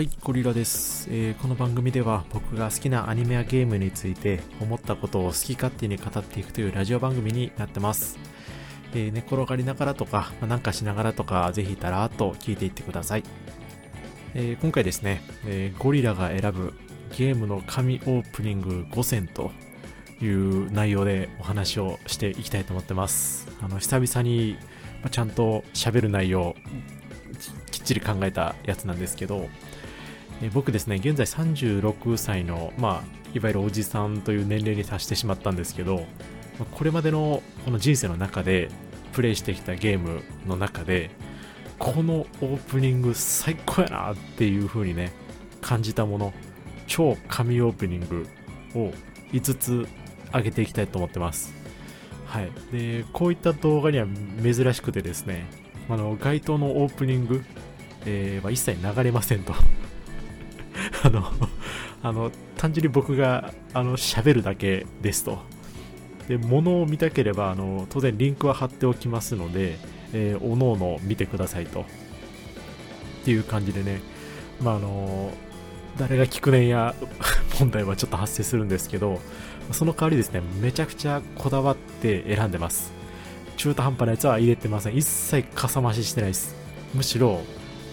はい、ゴリラです、えー、この番組では僕が好きなアニメやゲームについて思ったことを好き勝手に語っていくというラジオ番組になってます。えー、寝転がりながらとか、まあ、なんかしながらとか、ぜひたらっと聞いていってください。えー、今回ですね、えゴリラが選ぶゲームの神オープニング5選という内容でお話をしていきたいと思ってます。あの、久々にちゃんと喋る内容、きっちり考えたやつなんですけど、僕ですね、現在36歳の、まあ、いわゆるおじさんという年齢に達してしまったんですけど、これまでのこの人生の中でプレイしてきたゲームの中で、このオープニング最高やなっていう風にね、感じたもの、超神オープニングを5つ上げていきたいと思ってます。はい。で、こういった動画には珍しくてですね、あの、該当のオープニング、えー、は一切流れませんと。あの、あの、単純に僕が、あの、喋るだけですと。で、物を見たければ、あの、当然リンクは貼っておきますので、えー、おのおの見てくださいと。っていう感じでね、まあ、あの、誰が聞くねんや 問題はちょっと発生するんですけど、その代わりですね、めちゃくちゃこだわって選んでます。中途半端なやつは入れてません。一切かさ増ししてないです。むしろ、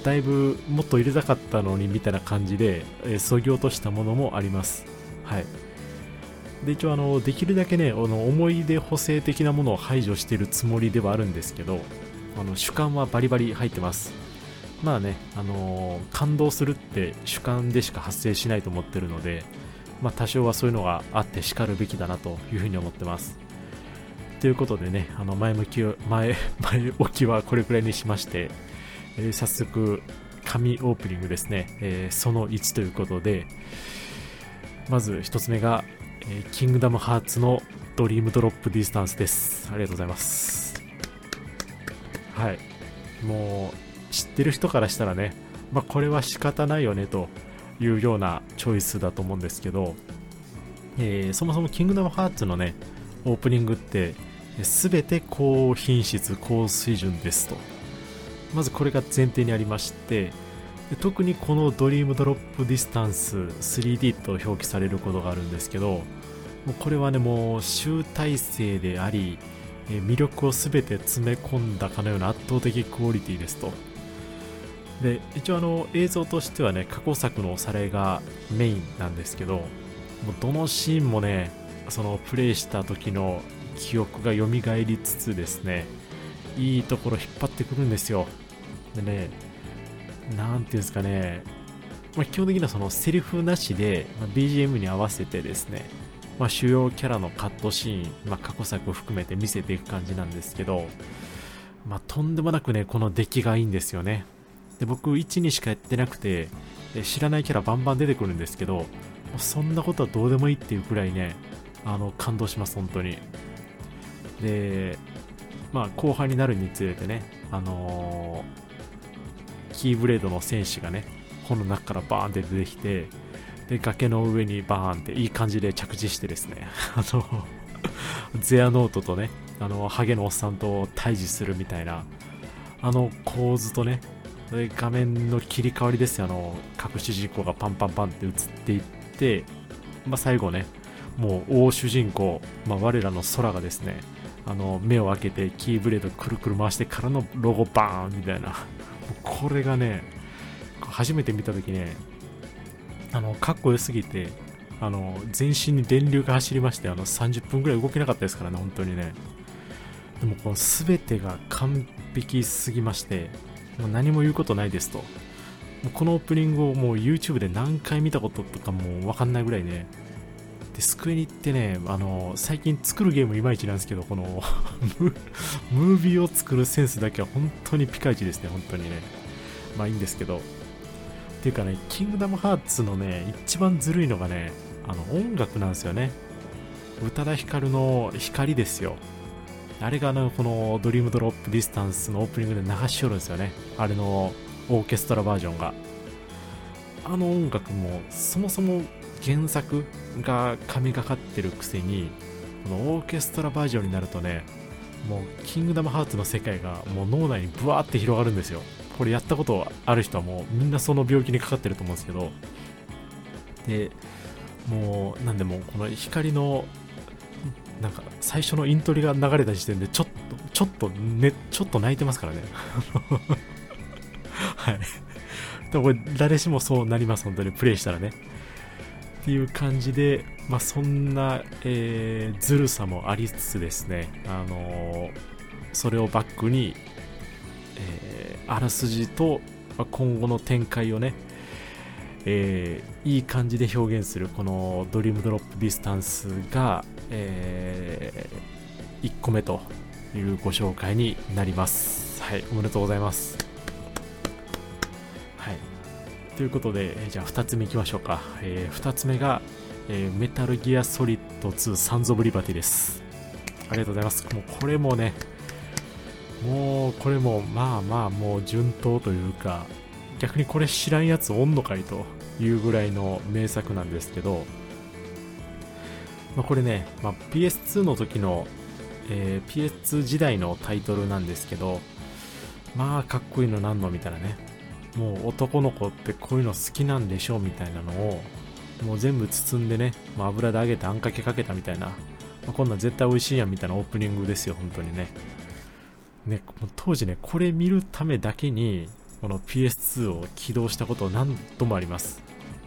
だいぶもっと入れたかったのにみたいな感じで、えー、削ぎ落としたものもあります。はい。で、一応あの、できるだけね、あの思い出補正的なものを排除しているつもりではあるんですけど、あの主観はバリバリ入ってます。まあね、あのー、感動するって主観でしか発生しないと思ってるので、まあ、多少はそういうのがあってしかるべきだなというふうに思ってます。ということでね、あの前向き前 前置きはこれくらいにしまして、えー、早速、神オープニングですね、えー、その1ということで、まず1つ目が、えー、キングダムハーツのドリームドロップディスタンスです。ありがとうございます。はい。もう、知ってる人からしたらね、まあ、これは仕方ないよねというようなチョイスだと思うんですけど、えー、そもそもキングダムハーツのね、オープニングって、すべて高品質、高水準ですと。まずこれが前提にありまして特にこのドリームドロップディスタンス 3D と表記されることがあるんですけどもうこれはねもう集大成であり魅力を全て詰め込んだかのような圧倒的クオリティですと。で一応あの映像としてはね過去作のおさらいがメインなんですけどもうどのシーンもねそのプレイした時の記憶が蘇りつつですねいいところ引っ張ってくるんですよ。でね、なんていうんですかね、まあ、基本的にはそのセリフなしで、まあ、BGM に合わせてですね、まあ、主要キャラのカットシーン、まあ、過去作を含めて見せていく感じなんですけど、まあ、とんでもなくね、この出来がいいんですよね。で僕、1、2しかやってなくて、知らないキャラバンバン出てくるんですけど、そんなことはどうでもいいっていうくらいね、あの、感動します、本当に。で、まあ、後半になるにつれてね、あのー、キーブレードの戦士がね、本の中からバーンって出てきて、で、崖の上にバーンっていい感じで着地してですね、あの、ゼアノートとね、あの、ハゲのおっさんと対峙するみたいな、あの構図とね、で画面の切り替わりですよ、あの、各主人公がパンパンパンって映っていって、まあ、最後ね、もう大主人公、まあ、我らの空がですね、あの目を開けてキーブレードくるくる回してからのロゴバーンみたいな。これがね初めて見た時ねあのかっこよすぎてあの全身に電流が走りましてあの30分ぐらい動けなかったですからね本当にね。でもこの全てが完璧すぎましてもう何も言うことないですと。このオープニングをもう YouTube で何回見たこととかもう分かんないぐらいねで、スクエニってね、あの、最近作るゲームいまいちなんですけど、この ムービーを作るセンスだけは本当にピカイチですね、本当にね。まあいいんですけど。っていうかね、キングダムハーツのね、一番ずるいのがね、あの、音楽なんですよね。宇多田ヒカルの光ですよ。あれがあの、このドリームドロップディスタンスのオープニングで流れよるんですよね。あれのオーケストラバージョンが。あの音楽もそもそも原作が神がかってるくせにこのオーケストラバージョンになるとねもうキングダムハーツの世界がもう脳内にブワーって広がるんですよこれやったことある人はもうみんなその病気にかかってると思うんですけど、で、もう、なんでもこの光の、なんか最初のイントリが流れた時点でちょっと、ちょっとね、ちょっと泣いてますからね。はい。でもこれ誰しもそうなります、本当にプレイしたらね。っていう感じで、まあ、そんな、えー、ずるさもありつつですね、あのー、それをバックに、えー、あらすじと、まあ、今後の展開をね、えー、いい感じで表現するこのドリームドロップディスタンスが、えー、1個目というご紹介になります。はい、おめでとうございます。ということで、えじゃあ2つ目いきましょうか。えー、2つ目が、えー、メタルギアソリッド2サンズ・オブ・リバティです。ありがとうございます。もうこれもね、もうこれもまあまあもう順当というか、逆にこれ知らんやつおんのかいというぐらいの名作なんですけど、まあ、これね、まあ、PS2 の時の、えー、PS2 時代のタイトルなんですけど、まあかっこいいのなんのみたいなね、もう男の子ってこういうの好きなんでしょみたいなのを、もう全部包んでね、まあ、油で揚げてあんかけかけたみたいな、まあ、こんなん絶対美味しいやんみたいなオープニングですよ、本当にね。ね、当時ね、これ見るためだけに、この PS2 を起動したこと何度もあります。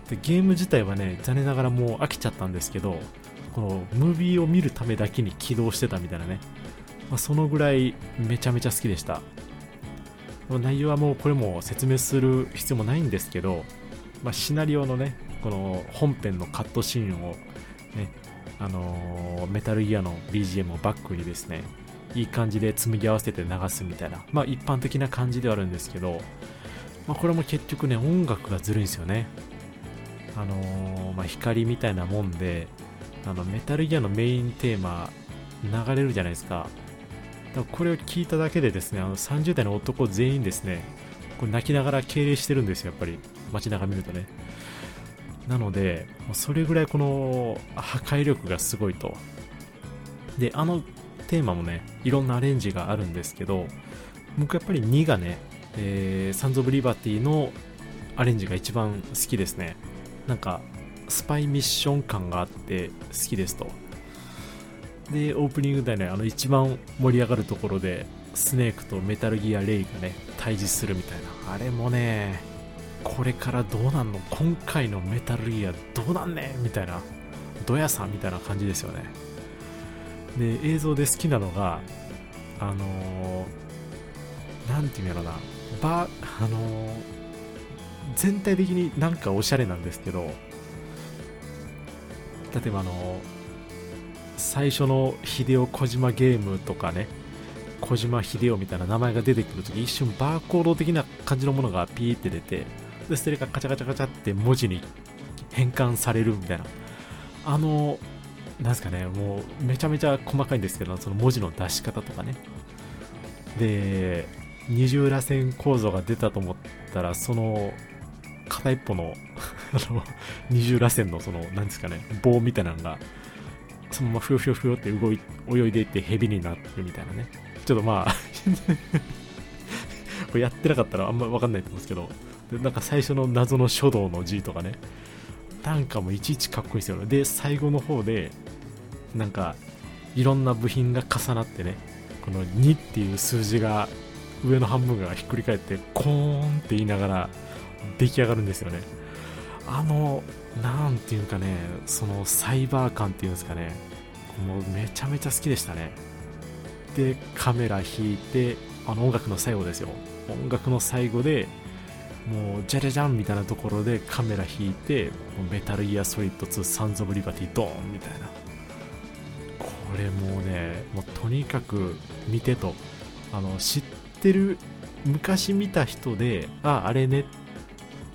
で、ゲーム自体はね、残念ながらもう飽きちゃったんですけど、このムービーを見るためだけに起動してたみたいなね、まあ、そのぐらいめちゃめちゃ好きでした。内容はもうこれも説明する必要もないんですけど、まあ、シナリオのね、この本編のカットシーンをね、あのー、メタルギアの BGM をバックにですね、いい感じで紡ぎ合わせて流すみたいな、まあ一般的な感じではあるんですけど、まあ、これも結局ね、音楽がずるいんですよね。あのー、まあ、光みたいなもんで、あの、メタルギアのメインテーマ流れるじゃないですか。だからこれを聞いただけでですね、あの30代の男全員ですね、これ泣きながら敬礼してるんですよ、やっぱり。街中見るとね。なので、それぐらいこの破壊力がすごいと。で、あのテーマもね、いろんなアレンジがあるんですけど、僕やっぱり2がね、えー、サンズ・オブ・リバティのアレンジが一番好きですね。なんか、スパイミッション感があって好きですと。で、オープニングでね、あの一番盛り上がるところで、スネークとメタルギアレイがね、対峙するみたいな。あれもね、これからどうなんの？今回のメタルギアどうなんねみたいな、ドヤさんみたいな感じですよね。で、映像で好きなのが、あのー、ていうんやろな、ば、あのー、全体的になんかおしゃれなんですけど、例えばあの最初の秀夫小島ゲームとかね小島秀夫みたいな名前が出てくるとき一瞬バーコード的な感じのものがピーって出てでそれがカチャカチャカチャって文字に変換されるみたいな。あのなんですかねもうめちゃめちゃ細かいんですけどその文字の出し方とかね。で二重らせん構造が出たと思ったらその片一方の あの、二重らせんのその、なんですかね、棒みたいなのが、そのままふよふよふよって動い、泳いでいって蛇になってるみたいなね。ちょっとまあ これやってなかったらあんまわかんないと思うんですけど、でなんか最初の謎の書道の字とかね、なんかもいちいちかっこいいですよね。で、最後の方で、なんか、いろんな部品が重なってね、この2っていう数字が上の半分がひっくり返ってコーンって言いながら出来上がるんですよね。あの、なんていうかね、そのサイバー感っていうんですかね、もうめちゃめちゃ好きでしたね。で、カメラ引いて、あの音楽の最後ですよ。音楽の最後で、もう、じゃじゃじゃんみたいなところでカメラ引いて、メタルギアソリッド2サンズ・オブ・リバティドーンみたいな。これもうね、もうとにかく見てと、あの、知ってる、昔見た人で、あ、あれねっ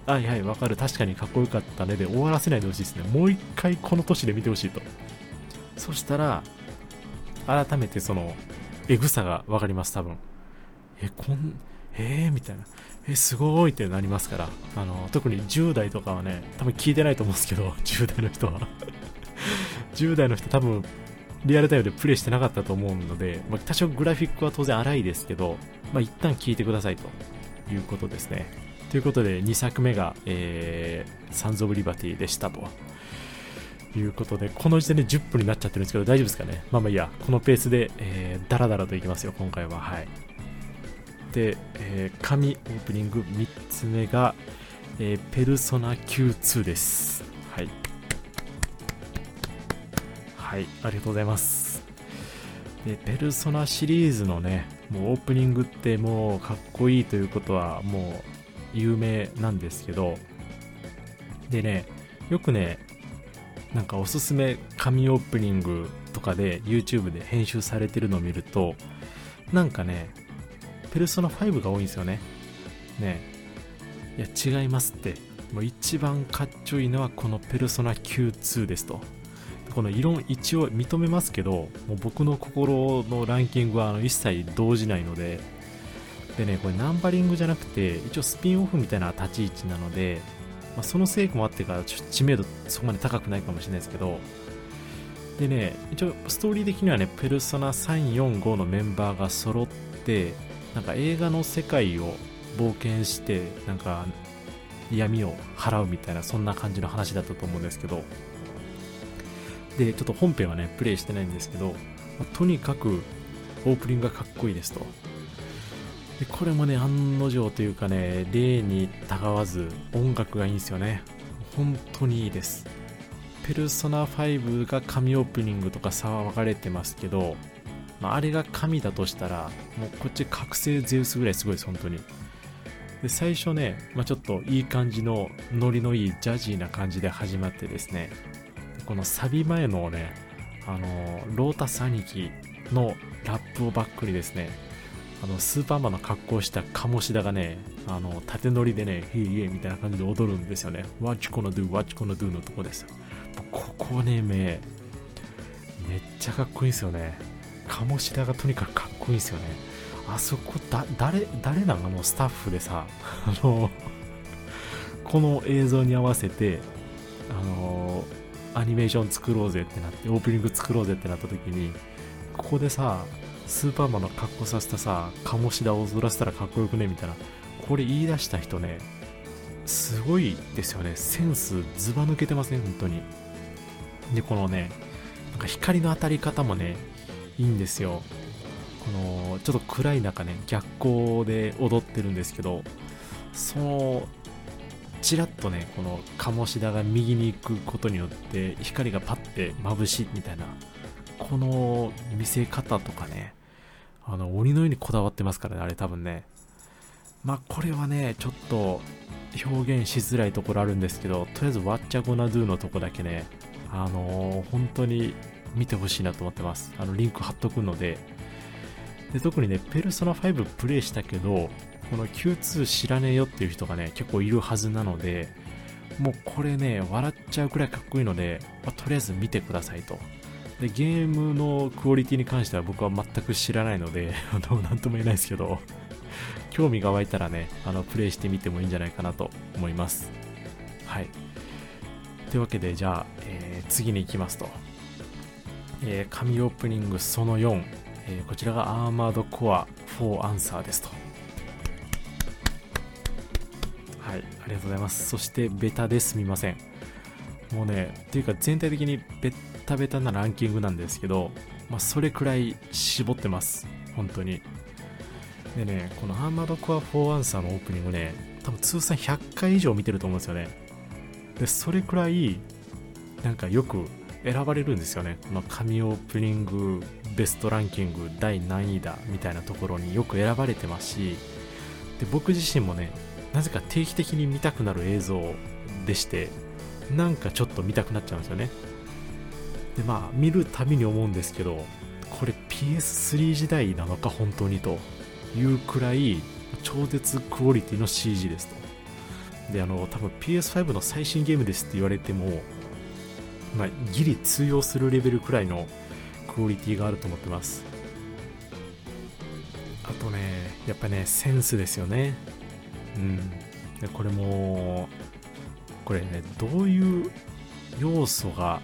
はいはい、わかる。確かにかっこよかったねで終わらせないでほしいですね。もう一回この年で見てほしいと。そしたら、改めてその、エグさがわかります、多分。え、こん、えー、みたいな。え、すごいってなりますから。あの、特に10代とかはね、多分聞いてないと思うんですけど、10代の人は。10代の人多分、リアルタイムでプレイしてなかったと思うので、まあ、多少グラフィックは当然荒いですけど、まあ、一旦聞いてくださいと。いうことですね。ということで、2作目が、えー、サンズ・オブ・リバティでしたと。いうことで、この時点で10分になっちゃってるんですけど、大丈夫ですかね？まあまあいいや、このペースで、えー、ダラダラといきますよ、今回は。はい。で、えー、紙オープニング3つ目が、えー、ペルソナ Q2 です。はい。はい、ありがとうございます。で、ペルソナシリーズのね、もうオープニングってもうかっこいいということはもう有名なんですけど、でね、よくね、なんかおすすめ紙オープニングとかで YouTube で編集されてるのを見るとなんかねペルソナ5が多いんですよね。ねいや違いますって。もう一番かっちょいいのはこのペルソナ Q2 ですと。この異論一応認めますけどもう僕の心のランキングはあの一切動じないのででねこれナンバリングじゃなくて一応スピンオフみたいな立ち位置なのでまあ、そのせいもあってか知名度そこまで高くないかもしれないですけどでね一応ストーリー的にはねペルソナ345のメンバーが揃ってなんか映画の世界を冒険してなんか闇を払うみたいなそんな感じの話だったと思うんですけどでちょっと本編はねプレイしてないんですけど、まあ、とにかくオープニングがかっこいいですと。でこれもね案の定というかね例にたがわず音楽がいいんですよね。本当にいいです。ペルソナ5が神オープニングとか騒がれてますけど、まあ、あれが神だとしたらもうこっち覚醒ゼウスぐらいすごいです本当に。で最初ね、まあ、ちょっといい感じのノリのいいジャジーな感じで始まってですね。このサビ前のねあのロータス兄貴のラップをバックにですねあのスーパーマンの格好をした鴨志田がね、あの縦乗りでね、へいへいみたいな感じで踊るんですよね。What you gonna do, what you gonna do のとこですよ。ここね、めめっちゃかっこいいんですよね。鴨志田がとにかくかっこいいんですよね。あそこ、だ、誰、誰なのもうスタッフでさ、あの、この映像に合わせて、あの、アニメーション作ろうぜってなって、オープニング作ろうぜってなった時に、ここでさ、スーパーマンの格好させたさ、鴨志田を踊らせたらかっこよくねみたいな。これ言い出した人ね、すごいですよね。センスずば抜けてますね、本当に。で、このね、なんか光の当たり方もね、いいんですよ。この、ちょっと暗い中ね、逆光で踊ってるんですけど、その、ちらっとね、この鴨志田が右に行くことによって、光がパッて眩しいみたいな、この見せ方とかね、あの、鬼のようにこだわってますからね、あれ多分ね。まあ、これはね、ちょっと表現しづらいところあるんですけど、とりあえず、ワッチャゴナドゥのとこだけね、あのー、本当に見てほしいなと思ってます。あの、リンク貼っとくので。で、特にね、ペルソナ5プレイしたけど、この Q2 知らねえよっていう人がね、結構いるはずなので、もうこれね、笑っちゃうくらいかっこいいので、まあ、とりあえず見てくださいと。でゲームのクオリティに関しては僕は全く知らないので 何とも言えないですけど興味が湧いたらねあのプレイしてみてもいいんじゃないかなと思います。はい。というわけでじゃあ、えー、次に行きますと、えー、紙オープニングその4、えー、こちらがアーマードコア4アンサーですと。はい。ありがとうございます。そしてベタですみません。もうねっていうか全体的にベタベタなランキングなんですけど、まあ、それくらい絞ってます。本当に。でね、このアーマードコア4アンサーのオープニングね、多分通算100回以上見てると思うんですよね。で、それくらい、なんかよく選ばれるんですよね。この神オープニングベストランキング第何位だみたいなところによく選ばれてますし、で、僕自身もね、なぜか定期的に見たくなる映像でして、なんかちょっと見たくなっちゃうんですよね。でまあ見るたびに思うんですけどこれ PS3 時代なのか本当にというくらい超絶クオリティの CG ですと。であの多分 PS5 の最新ゲームですって言われてもまあ、ギリ通用するレベルくらいのクオリティがあると思ってます。あとねやっぱねセンスですよね。うん。でこれもこれねどういう要素が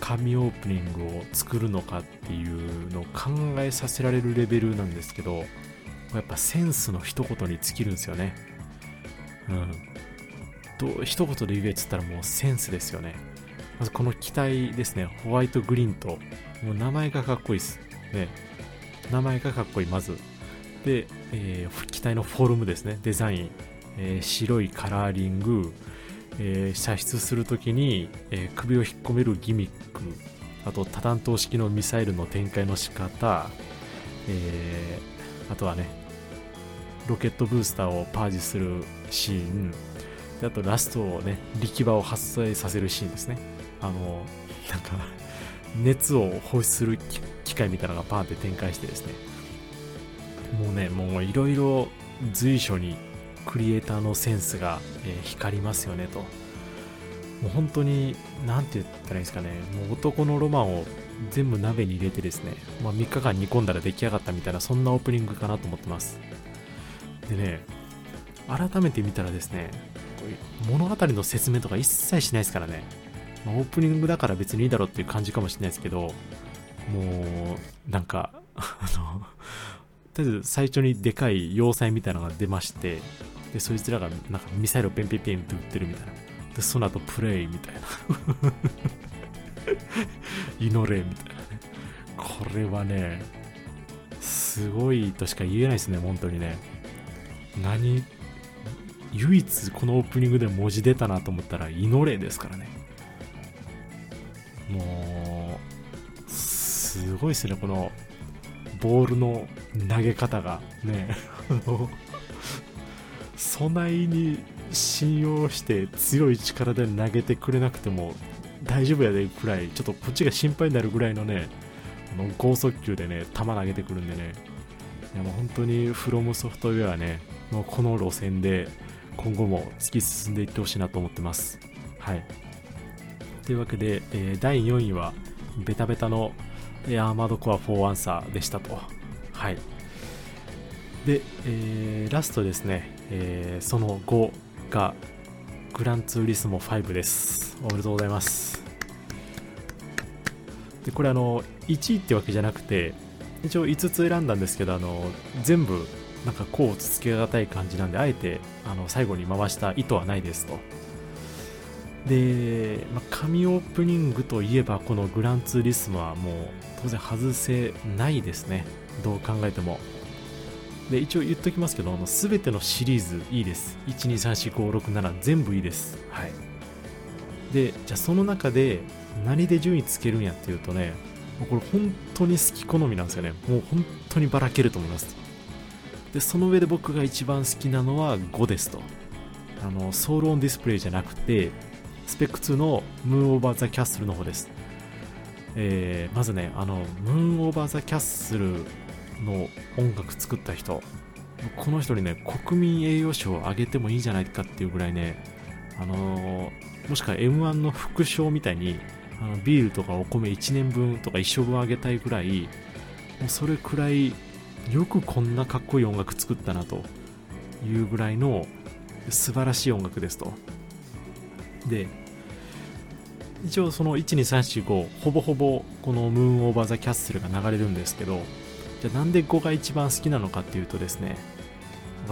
紙オープニングを作るのかっていうのを考えさせられるレベルなんですけどやっぱセンスの一言に尽きるんですよね。うん。と、一言で言えっつったらもうセンスですよね。まずこの機体ですね、ホワイトグリーンと、もう名前がかっこいいです。ね。名前がかっこいい、まず。で、えー、機体のフォルムですね、デザイン。えー、白いカラーリング、えー、射出するときに、え首を引っ込めるギミック、あと多弾頭式のミサイルの展開の仕方、えあとはね、ロケットブースターをパージするシーン、であとラストをね、力場を発生させるシーンですね。あの、なんか熱を放出する機械みたいなのがパーンって展開してですね、もうね、もういろいろ随所にクリエイターのセンスが、え、光りますよねと。もう本当に、なんて言ったらいいんですかね、もう男のロマンを全部鍋に入れてですね、まあ、3日間煮込んだら出来上がったみたいな、そんなオープニングかなと思ってます。でね、改めて見たらですね、物語の説明とか一切しないですからね、まあ、オープニングだから別にいいだろうっていう感じかもしれないですけど、もう、なんか、あの、とりあえず最初にでかい要塞みたいなのが出まして、で、そいつらがなんかミサイルをペンペンペンって撃ってるみたいな。で、その後プレイみたいな。祈れみたいなね。これはね、すごいとしか言えないですね、本当にね。何、唯一このオープニングで文字出たなと思ったら、祈れですからね。もう、すごいですね、この、ボールの投げ方がね、あの、備えに信用して強い力で投げてくれなくても大丈夫やでくらい、ちょっとこっちが心配になるぐらいのね、あの高速球でね、球投げてくるんでね、いやもう本当にフロムソフトウェアね、もうこの路線で今後も突き進んでいってほしいなと思ってます。はい。というわけで、えー、第4位は、ベタベタのアーマードコア4アンサーでしたと。はい。で、えー、ラストですね、えー、その5がグランツーリスモ5です。おめでとうございます。で、これあの、1位ってわけじゃなくて、一応5つ選んだんですけど、あの、全部、なんかこうつつけがたい感じなんで、あえて、あの、最後に回した意図はないですと。で、まあ、紙オープニングといえばこのグランツーリスモはもう当然外せないですねどう考えてもで一応言っときますけどすべてのシリーズいいです。123456全部いいです。はい。でじゃあその中で何で順位つけるんやっていうとねもうこれ本当に好き好みなんですよね。もう本当にばらけると思います。でその上で僕が一番好きなのは5ですと。あのソウルオンディスプレイじゃなくてスペック2のムーンオーバーザキャッスルの方です。えー、まずね、あの、ムーンオーバーザキャッスルの音楽作った人、この人にね、国民栄誉賞をあげてもいいんじゃないかっていうぐらいね、あのー、もしくは M1 の副賞みたいに、あのビールとかお米1年分とか一生分あげたいぐらい、もうそれくらい、よくこんなかっこいい音楽作ったなというぐらいの素晴らしい音楽ですと。で一応その12345ほぼほぼこのムーンオーバーザキャッスルが流れるんですけどじゃあなんで5が一番好きなのかっていうとですね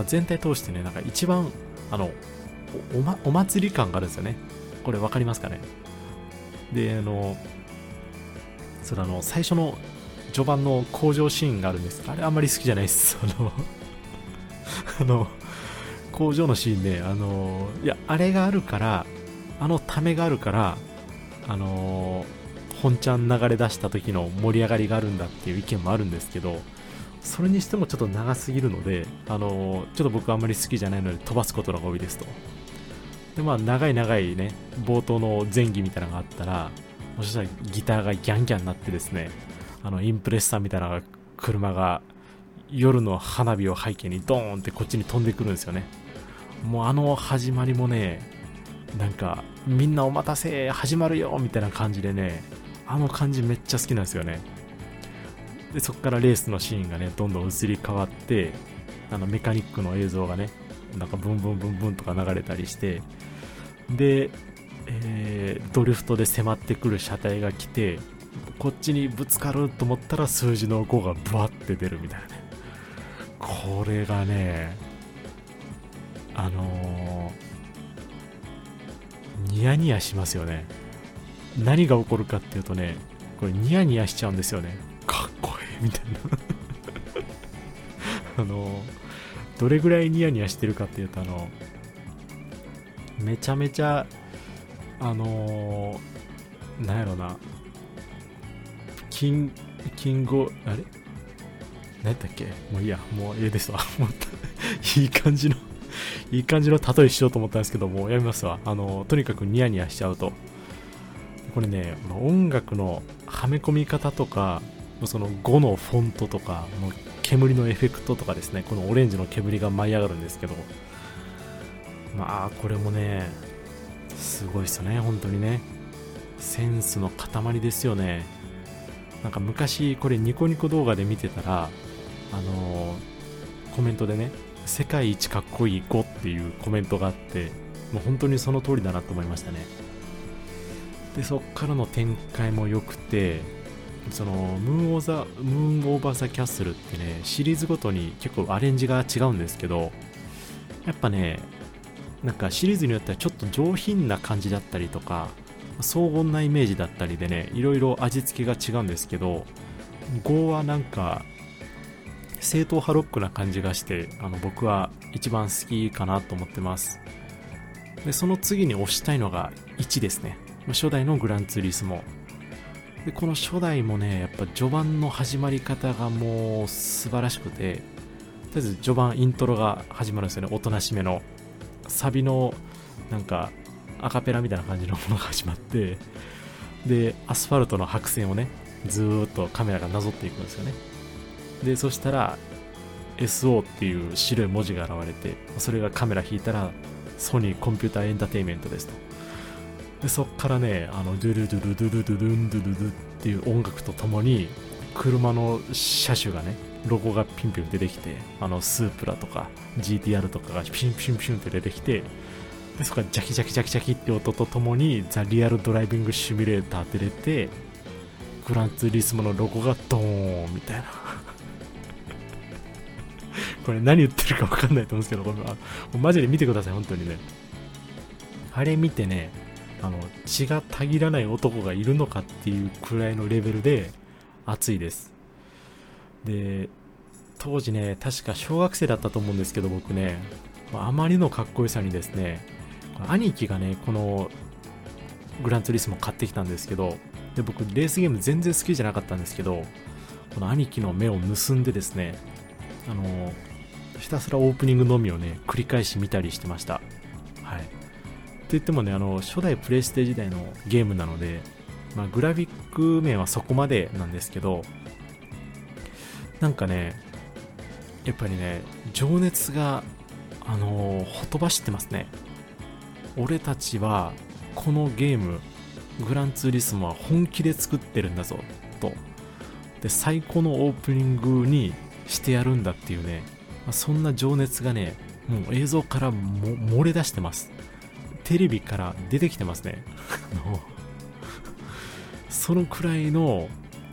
全体通してねなんか一番あのおま、お祭り感があるんですよね。これ分かりますかね？であのそれあの最初の序盤の工場シーンがあるんです。あれあんまり好きじゃないです。あのあの工場のシーンねあのいやあれがあるからあのためがあるから、あのー、本ちゃん流れ出した時の盛り上がりがあるんだっていう意見もあるんですけど、それにしてもちょっと長すぎるので、あの、ちょっと僕あんまり好きじゃないので飛ばすことが多いですと。で、まあ、長い長いね、冒頭の前儀みたいなのがあったら、もしかしたらギターがギャンギャンになってですね、あの、インプレッサーみたいな車が夜の花火を背景にドーンってこっちに飛んでくるんですよね。もうあの始まりもね、なんかみんなお待たせ始まるよみたいな感じでねあの感じめっちゃ好きなんですよね。でそこからレースのシーンがねどんどん移り変わってあのメカニックの映像がねなんかブンブンブンブンとか流れたりしてで、えー、ドリフトで迫ってくる車体が来てこっちにぶつかると思ったら数字の5がブワって出るみたいなね。これがねあのー、ニヤニヤしますよね。何が起こるかっていうとねこれニヤニヤしちゃうんですよね。かっこいいみたいな。あの、どれぐらいニヤニヤしてるかっていうとあのめちゃめちゃあのー、なんやろな。キンキングあれ？何やったっけ？もういいや。もうええですわ。いい感じのいい感じの例えしようと思ったんですけどもうやめますわ。あのとにかくニヤニヤしちゃうと。これね音楽のはめ込み方とかその5のフォントとかもう煙のエフェクトとかですねこのオレンジの煙が舞い上がるんですけどまあこれもねすごいっすよね本当にね。センスの塊ですよね。なんか昔これニコニコ動画で見てたらあのー、コメントでね世界一かっこいい5っていうコメントがあってもう本当にその通りだなと思いましたね。でそっからの展開も良くてそのムーンオーザムーンオーバーザキャッスルってねシリーズごとに結構アレンジが違うんですけどやっぱねなんかシリーズによってはちょっと上品な感じだったりとか荘厳なイメージだったりでねいろいろ味付けが違うんですけど5はなんか正統派ロックな感じがしてあの僕は一番好きかなと思ってます。でその次に推したいのが1ですね。初代のグランツーリスモ。でこの初代もねやっぱ序盤の始まり方がもう素晴らしくてとりあえず序盤イントロが始まるんですよね。おとなしめの。サビのなんかアカペラみたいな感じのものが始まってでアスファルトの白線をねずっとカメラがなぞっていくんですよね。でそしたら SO っていう白い文字が現れてそれがカメラ引いたらソニーコンピューターエンターテインメントですと。でそっからねあのドゥルドゥルドゥルドゥルンドゥルドゥっていう音楽とともに車の車種がねロゴがピンピン出てきてあのスープラとか GTR とかがピンピンピンって出てきてでそこからジャキジャキジャキジャキって音とともにザ・リアルドライビングシミュレーターって出てグランツーリスモのロゴがドーンみたいな これ何言ってるか分かんないと思うんですけど、これマジで見てください、本当にね。あれ見てね、あの、血がたぎらない男がいるのかっていうくらいのレベルで熱いです。で、当時ね、確か小学生だったと思うんですけど、僕ね、あまりのかっこよさにですね、兄貴がね、このグランツーリスモ買ってきたんですけど、で、僕、レースゲーム全然好きじゃなかったんですけど、この兄貴の目を盗んでですね、あの、ひたすらオープニングのみをね、繰り返し見たりしてました。はい。と言ってもね、あの、初代プレイステ時代のゲームなので、まあ、グラフィック面はそこまでなんですけど、なんかね、やっぱりね、情熱が、あのー、ほとばしってますね。俺たちは、このゲーム、グランツーリスモは本気で作ってるんだぞ、と。で、最高のオープニングにしてやるんだっていうね、まあ、そんな情熱がね、もう映像からも漏れ出してます。テレビから出てきてますね。そのくらいの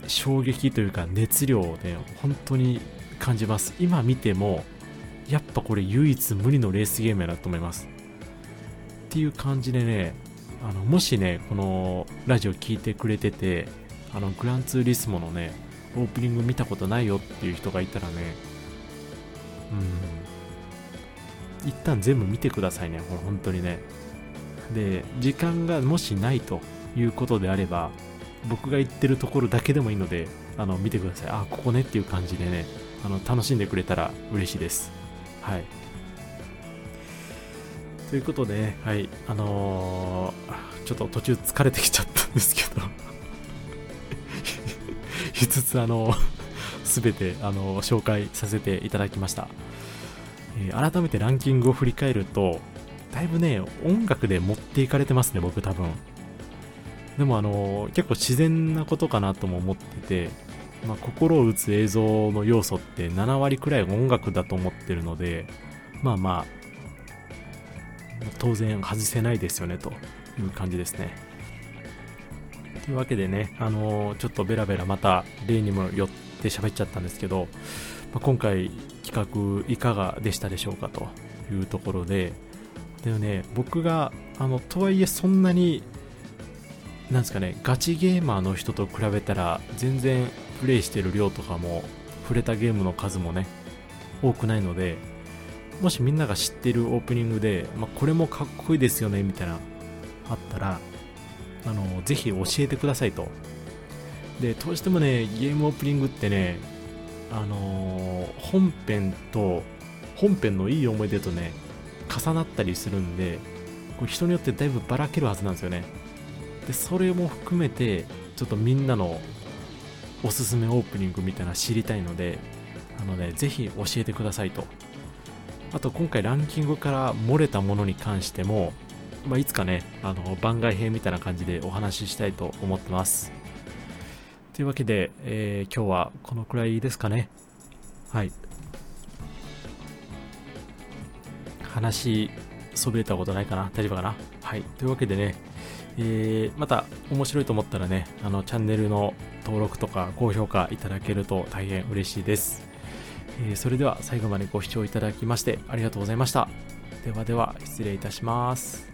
衝撃というか熱量をね、本当に感じます。今見ても、やっぱこれ唯一無二のレースゲームやなと思います。っていう感じでね、あのもしね、このラジオ聴いてくれてて、あのグランツーリスモのね、オープニング見たことないよっていう人がいたらね、うん、一旦全部見てくださいね、これ本当にね。で、時間がもしないということであれば、僕が言ってるところだけでもいいので、あの、見てください。あ、ここねっていう感じでね、あの、楽しんでくれたら嬉しいです。はい。ということで、はい、あのー、ちょっと途中疲れてきちゃったんですけど 5つあの全てあの紹介させていただきました、えー、改めてランキングを振り返るとだいぶね音楽で持っていかれてますね僕多分。でもあの結構自然なことかなとも思ってて、まあ、心を打つ映像の要素って7割くらい音楽だと思ってるのでまあまあ当然外せないですよねという感じですね。というわけでね、あの、ちょっとベラベラまた例にもよって喋っちゃったんですけど、まあ、今回企画いかがでしたでしょうかというところででもね。僕があのとはいえそんなになんですかねガチゲーマーの人と比べたら全然プレイしてる量とかも触れたゲームの数もね多くないのでもしみんなが知ってるオープニングで、まあ、これもかっこいいですよねみたいなあったらあのぜひ教えてくださいと。でどうしてもねゲームオープニングってねあのー本編と本編のいい思い出とね重なったりするんでこれ人によってだいぶばらけるはずなんですよね。でそれも含めてちょっとみんなのおすすめオープニングみたいな知りたいのであのねぜひ教えてくださいと。あと今回ランキングから漏れたものに関しても、まあ、いつかねあの番外編みたいな感じでお話ししたいと思ってます。というわけで、えー今日はこのくらいですかね。はい。話そびれたことないかな大丈夫かな。はい。というわけでねえーまた面白いと思ったらねあのチャンネルの登録とか高評価いただけると大変嬉しいです、えーそれでは最後までご視聴いただきましてありがとうございました。ではでは失礼いたします。